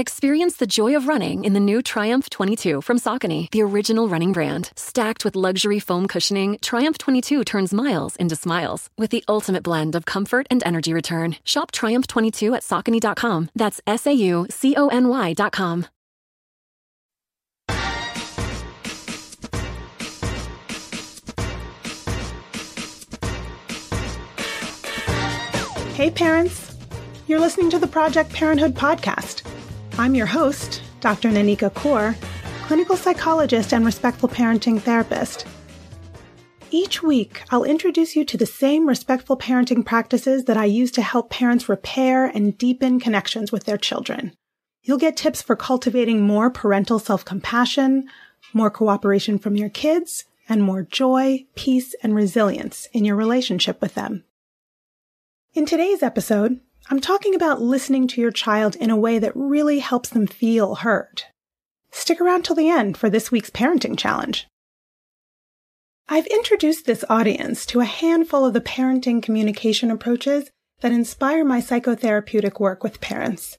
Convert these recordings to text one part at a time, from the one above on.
Experience the joy of running in the new Triumph 22 from Saucony, the original running brand. Stacked with luxury foam cushioning, Triumph 22 turns miles into smiles with the ultimate blend of comfort and energy return. Shop Triumph 22 at Saucony.com. That's S A U C O N Y.com. Hey, parents. You're listening to the Project Parenthood podcast. I'm your host, Dr. Nanika Coor, clinical psychologist and respectful parenting therapist. Each week, I'll introduce you to the same respectful parenting practices that I use to help parents repair and deepen connections with their children. You'll get tips for cultivating more parental self-compassion, more cooperation from your kids, and more joy, peace, and resilience in your relationship with them. In today's episode, I'm talking about listening to your child in a way that really helps them feel heard. Stick around till the end for this week's parenting challenge. I've introduced this audience to a handful of the parenting communication approaches that inspire my psychotherapeutic work with parents.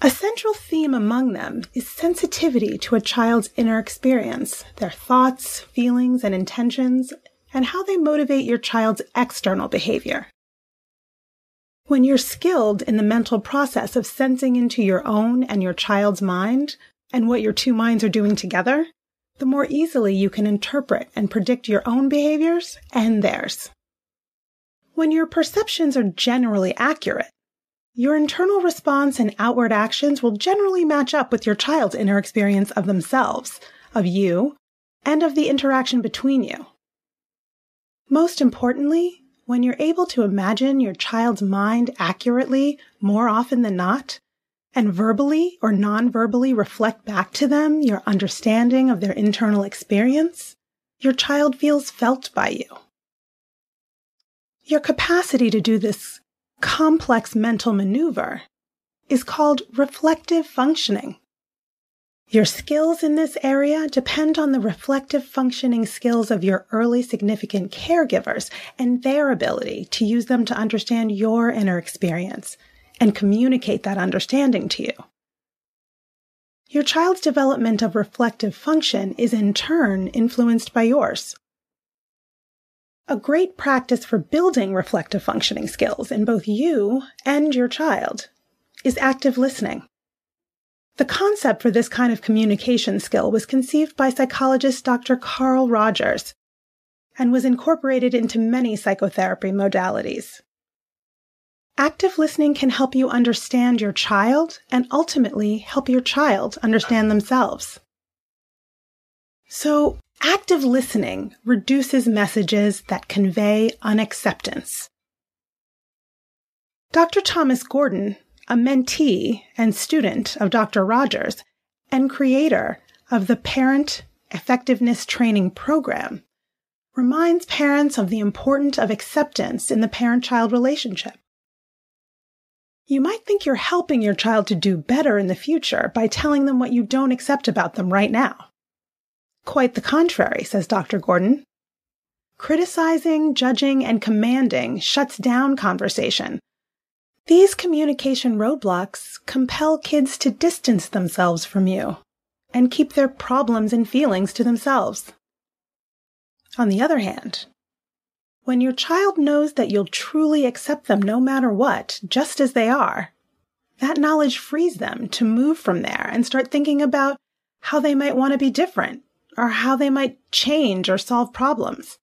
A central theme among them is sensitivity to a child's inner experience, their thoughts, feelings, and intentions, and how they motivate your child's external behavior. When you're skilled in the mental process of sensing into your own and your child's mind and what your two minds are doing together, the more easily you can interpret and predict your own behaviors and theirs. When your perceptions are generally accurate, your internal response and outward actions will generally match up with your child's inner experience of themselves, of you, and of the interaction between you. Most importantly, when you're able to imagine your child's mind accurately more often than not, and verbally or non-verbally reflect back to them your understanding of their internal experience, your child feels felt by you. Your capacity to do this complex mental maneuver is called reflective functioning. Your skills in this area depend on the reflective functioning skills of your early significant caregivers and their ability to use them to understand your inner experience and communicate that understanding to you. Your child's development of reflective function is in turn influenced by yours. A great practice for building reflective functioning skills in both you and your child is active listening. The concept for this kind of communication skill was conceived by psychologist Dr. Carl Rogers and was incorporated into many psychotherapy modalities. Active listening can help you understand your child and ultimately help your child understand themselves. So, active listening reduces messages that convey unacceptance. Dr. Thomas Gordon a mentee and student of Dr. Rogers and creator of the Parent Effectiveness Training Program, reminds parents of the importance of acceptance in the parent child relationship. You might think you're helping your child to do better in the future by telling them what you don't accept about them right now. Quite the contrary, says Dr. Gordon. Criticizing, judging, and commanding shuts down conversation these communication roadblocks compel kids to distance themselves from you and keep their problems and feelings to themselves. On the other hand, when your child knows that you'll truly accept them no matter what, just as they are, that knowledge frees them to move from there and start thinking about how they might want to be different or how they might change or solve problems.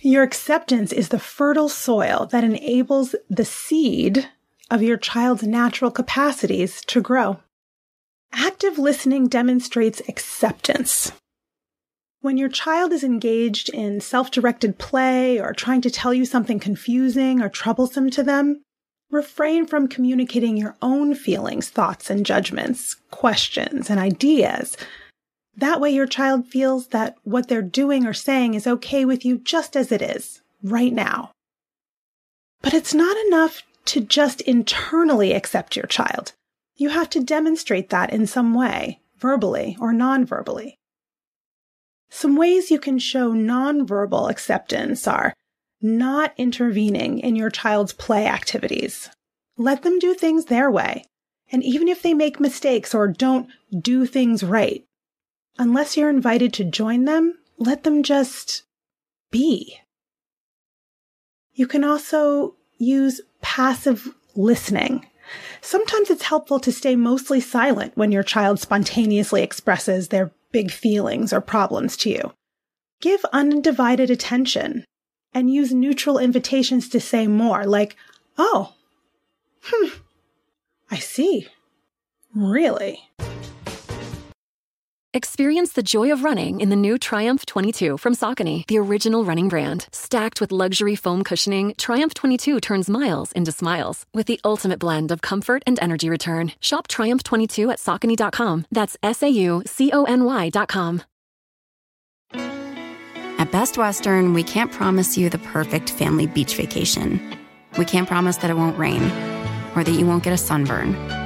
Your acceptance is the fertile soil that enables the seed of your child's natural capacities to grow. Active listening demonstrates acceptance. When your child is engaged in self directed play or trying to tell you something confusing or troublesome to them, Refrain from communicating your own feelings, thoughts, and judgments, questions, and ideas. That way, your child feels that what they're doing or saying is okay with you just as it is, right now. But it's not enough to just internally accept your child. You have to demonstrate that in some way, verbally or non verbally. Some ways you can show nonverbal acceptance are not intervening in your child's play activities. Let them do things their way. And even if they make mistakes or don't do things right, unless you're invited to join them, let them just be. You can also use passive listening. Sometimes it's helpful to stay mostly silent when your child spontaneously expresses their big feelings or problems to you. Give undivided attention and use neutral invitations to say more, like, oh, hmm, I see. Really? Experience the joy of running in the new Triumph 22 from Saucony, the original running brand. Stacked with luxury foam cushioning, Triumph 22 turns miles into smiles with the ultimate blend of comfort and energy return. Shop Triumph 22 at Saucony.com. That's S A U C O N Y.com. At Best Western, we can't promise you the perfect family beach vacation. We can't promise that it won't rain, or that you won't get a sunburn,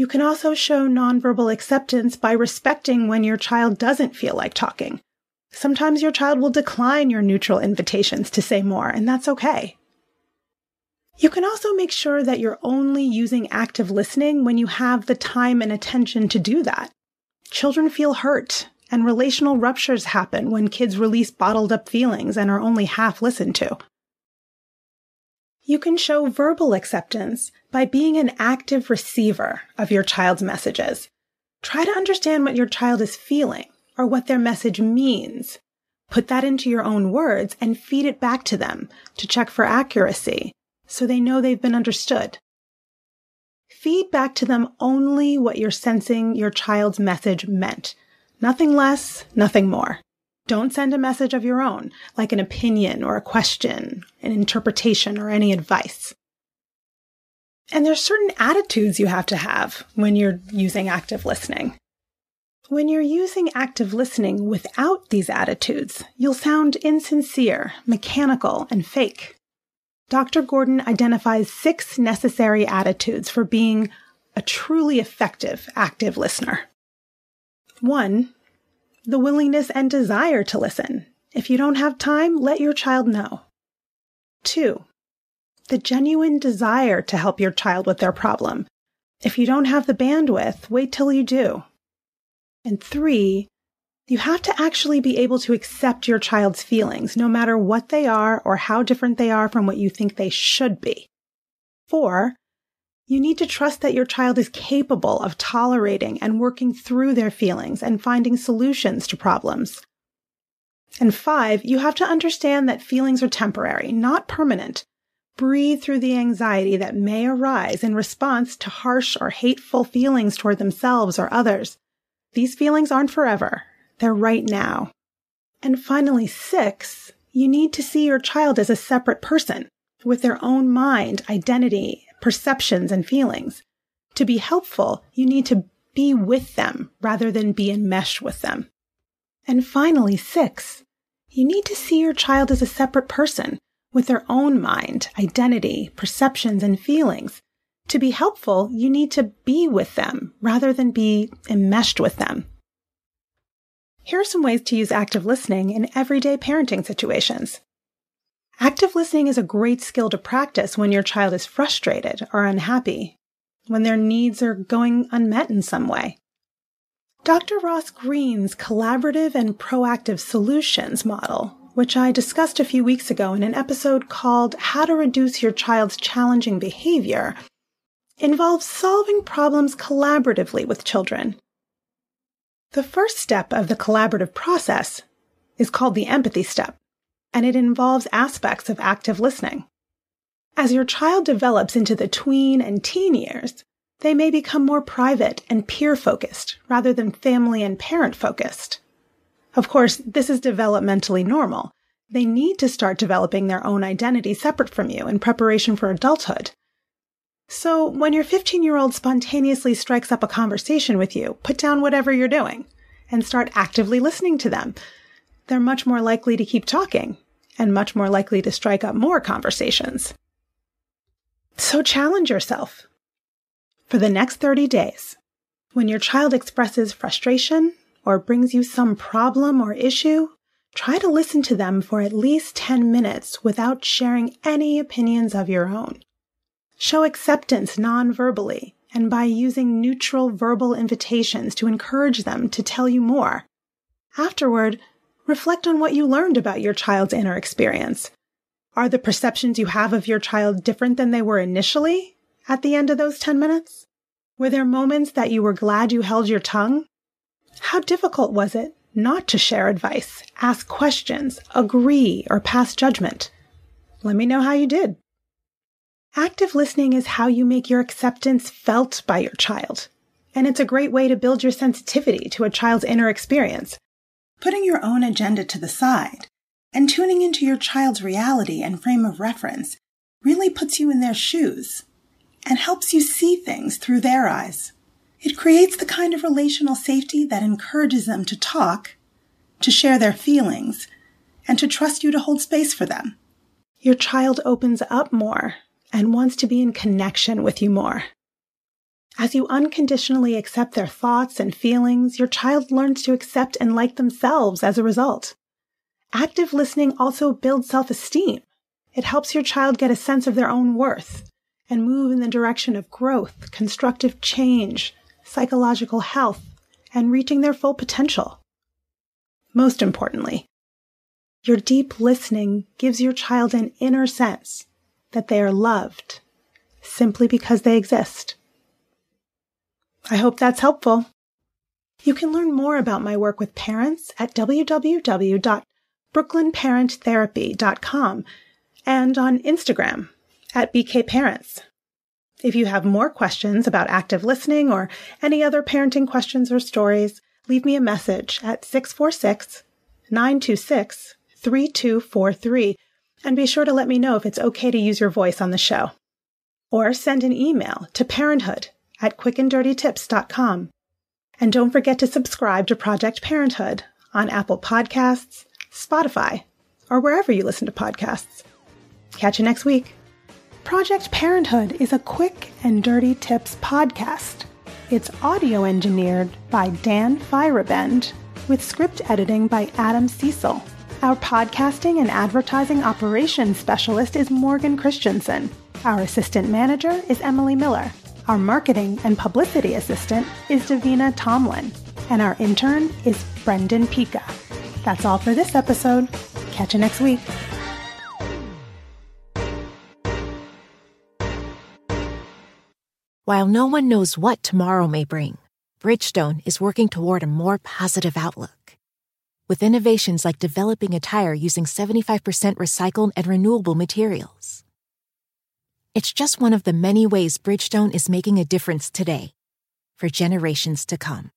You can also show nonverbal acceptance by respecting when your child doesn't feel like talking. Sometimes your child will decline your neutral invitations to say more, and that's okay. You can also make sure that you're only using active listening when you have the time and attention to do that. Children feel hurt, and relational ruptures happen when kids release bottled up feelings and are only half listened to. You can show verbal acceptance by being an active receiver of your child's messages. Try to understand what your child is feeling or what their message means. Put that into your own words and feed it back to them to check for accuracy so they know they've been understood. Feed back to them only what you're sensing your child's message meant. Nothing less, nothing more. Don't send a message of your own, like an opinion or a question, an interpretation or any advice. And there's certain attitudes you have to have when you're using active listening. When you're using active listening without these attitudes, you'll sound insincere, mechanical, and fake. Dr. Gordon identifies six necessary attitudes for being a truly effective active listener. One, the willingness and desire to listen. If you don't have time, let your child know. Two, the genuine desire to help your child with their problem. If you don't have the bandwidth, wait till you do. And three, you have to actually be able to accept your child's feelings, no matter what they are or how different they are from what you think they should be. Four, you need to trust that your child is capable of tolerating and working through their feelings and finding solutions to problems. And five, you have to understand that feelings are temporary, not permanent. Breathe through the anxiety that may arise in response to harsh or hateful feelings toward themselves or others. These feelings aren't forever. They're right now. And finally, six, you need to see your child as a separate person with their own mind, identity, perceptions, and feelings. To be helpful, you need to be with them rather than be enmeshed with them. And finally, six, you need to see your child as a separate person with their own mind, identity, perceptions, and feelings. To be helpful, you need to be with them rather than be enmeshed with them. Here are some ways to use active listening in everyday parenting situations. Active listening is a great skill to practice when your child is frustrated or unhappy, when their needs are going unmet in some way. Dr. Ross Greene's collaborative and proactive solutions model, which I discussed a few weeks ago in an episode called How to Reduce Your Child's Challenging Behavior, involves solving problems collaboratively with children. The first step of the collaborative process is called the empathy step and it involves aspects of active listening. As your child develops into the tween and teen years, they may become more private and peer focused rather than family and parent focused. Of course, this is developmentally normal. They need to start developing their own identity separate from you in preparation for adulthood. So, when your 15 year old spontaneously strikes up a conversation with you, put down whatever you're doing and start actively listening to them they're much more likely to keep talking and much more likely to strike up more conversations. So challenge yourself. For the next 30 days, when your child expresses frustration or brings you some problem or issue, try to listen to them for at least 10 minutes without sharing any opinions of your own. Show acceptance non-verbally and by using neutral verbal invitations to encourage them to tell you more. Afterward, Reflect on what you learned about your child's inner experience. Are the perceptions you have of your child different than they were initially at the end of those 10 minutes? Were there moments that you were glad you held your tongue? How difficult was it not to share advice, ask questions, agree, or pass judgment? Let me know how you did. Active listening is how you make your acceptance felt by your child. And it's a great way to build your sensitivity to a child's inner experience putting your own agenda to the side and tuning into your child's reality and frame of reference really puts you in their shoes and helps you see things through their eyes. It creates the kind of relational safety that encourages them to talk, to share their feelings, and to trust you to hold space for them. Your child opens up more and wants to be in connection with you more. As you unconditionally accept their thoughts and feelings, your child learns to accept and like themselves as a result. Active listening also builds self-esteem. It helps your child get a sense of their own worth and move in the direction of growth, constructive change, psychological health, and reaching their full potential. Most importantly, your deep listening gives your child an inner sense that they are loved simply because they exist. I hope that's helpful. You can learn more about my work with parents at www.brooklynparenttherapy.com and on Instagram at bkparents. If you have more questions about active listening or any other parenting questions or stories, leave me a message at 646 926 3243 and be sure to let me know if it's okay to use your voice on the show. Or send an email to parenthood at quickanddirtytips.com. And don't forget to subscribe to Project Parenthood on Apple Podcasts, Spotify, or wherever you listen to podcasts. Catch you next week. Project Parenthood is a quick and dirty tips podcast. It's audio engineered by Dan Feierabend with script editing by Adam Cecil. Our podcasting and advertising operations specialist is Morgan Christensen. Our assistant manager is Emily Miller. Our marketing and publicity assistant is Davina Tomlin, and our intern is Brendan Pika. That's all for this episode. Catch you next week. While no one knows what tomorrow may bring, Bridgestone is working toward a more positive outlook. With innovations like developing a tire using 75% recycled and renewable materials it's just one of the many ways Bridgestone is making a difference today for generations to come.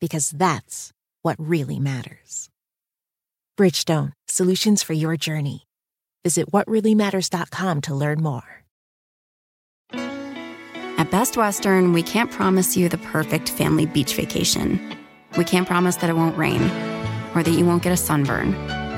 Because that's what really matters. Bridgestone, solutions for your journey. Visit whatreallymatters.com to learn more. At Best Western, we can't promise you the perfect family beach vacation. We can't promise that it won't rain, or that you won't get a sunburn,